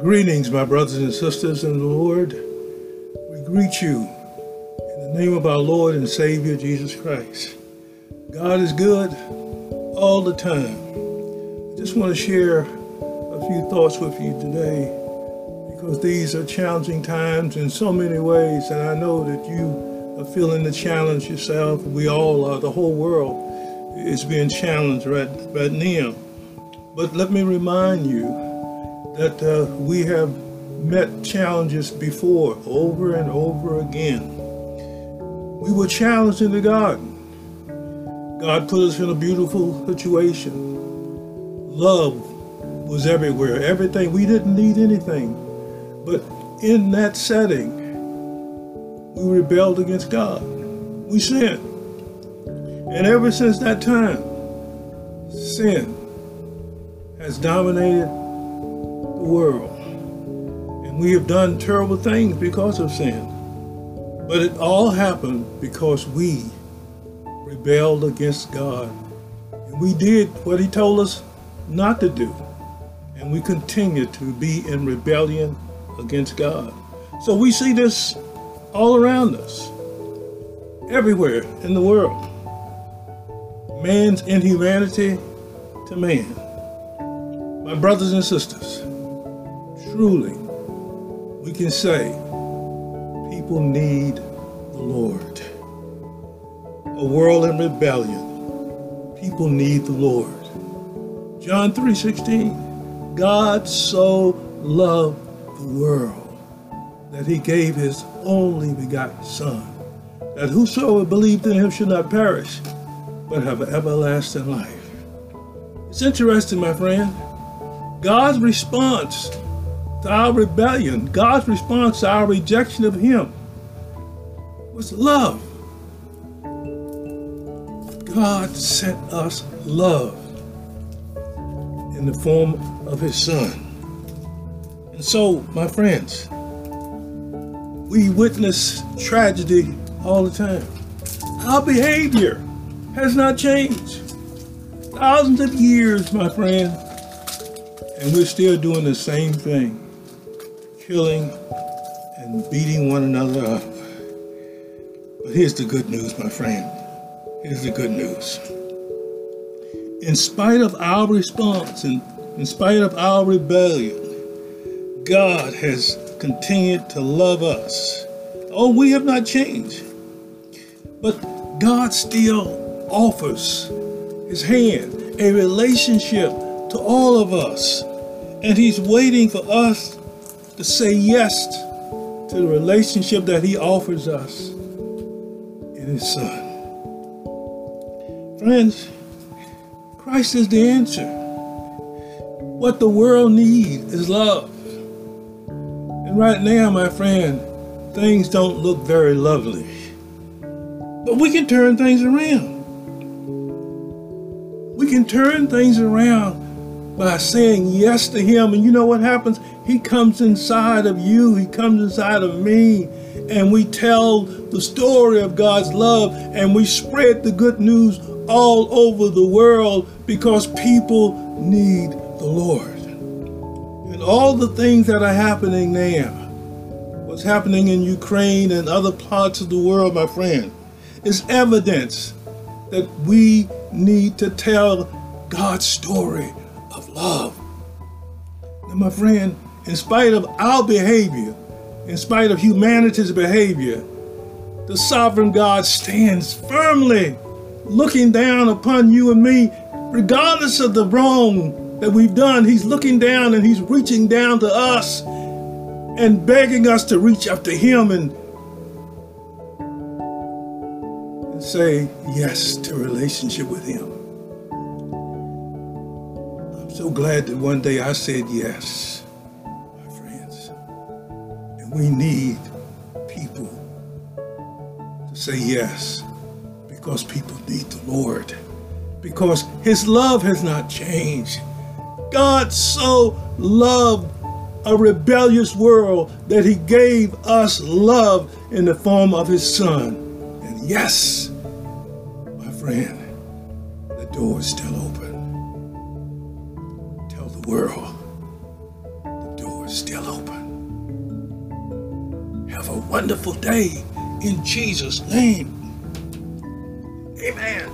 Greetings, my brothers and sisters in the Lord. We greet you in the name of our Lord and Savior Jesus Christ. God is good all the time. I just want to share a few thoughts with you today because these are challenging times in so many ways, and I know that you are feeling the challenge yourself. We all are. The whole world is being challenged right, right now. But let me remind you that uh, we have met challenges before, over and over again. We were challenged in the garden. God put us in a beautiful situation. Love was everywhere, everything. We didn't need anything. But in that setting, we rebelled against God. We sinned. And ever since that time, sin has dominated world. And we have done terrible things because of sin. But it all happened because we rebelled against God. And we did what he told us not to do. And we continue to be in rebellion against God. So we see this all around us, everywhere in the world. Man's inhumanity to man. My brothers and sisters, truly we can say people need the Lord. A world in rebellion, people need the Lord. John 3:16, God so loved the world that he gave his only begotten son, that whosoever believed in him should not perish, but have everlasting life. It's interesting, my friend. God's response our rebellion, God's response to our rejection of Him was love. God sent us love in the form of His Son. And so, my friends, we witness tragedy all the time. Our behavior has not changed. Thousands of years, my friend, and we're still doing the same thing killing and beating one another up. But here's the good news, my friend. Here's the good news. In spite of our response and in spite of our rebellion, God has continued to love us. Oh, we have not changed. But God still offers his hand, a relationship to all of us. And he's waiting for us to say yes to the relationship that he offers us in his son. Friends, Christ is the answer. What the world needs is love. And right now, my friend, things don't look very lovely. But we can turn things around. We can turn things around by saying yes to Him. And you know what happens? He comes inside of you, He comes inside of me, and we tell the story of God's love and we spread the good news all over the world because people need the Lord. And all the things that are happening now, what's happening in Ukraine and other parts of the world, my friend, is evidence that we need to tell God's story love. Now, my friend, in spite of our behavior, in spite of humanity's behavior, the sovereign God stands firmly looking down upon you and me, regardless of the wrong that we've done. He's looking down and he's reaching down to us and begging us to reach up to him and, and say yes to relationship with him. So glad that one day I said yes. My friends. And we need people to say yes because people need the Lord, because His love has not changed. God so loved a rebellious world that He gave us love in the form of His Son. And yes, my friend, the door is still open world, the door is still open. Have a wonderful day in Jesus' name. Amen.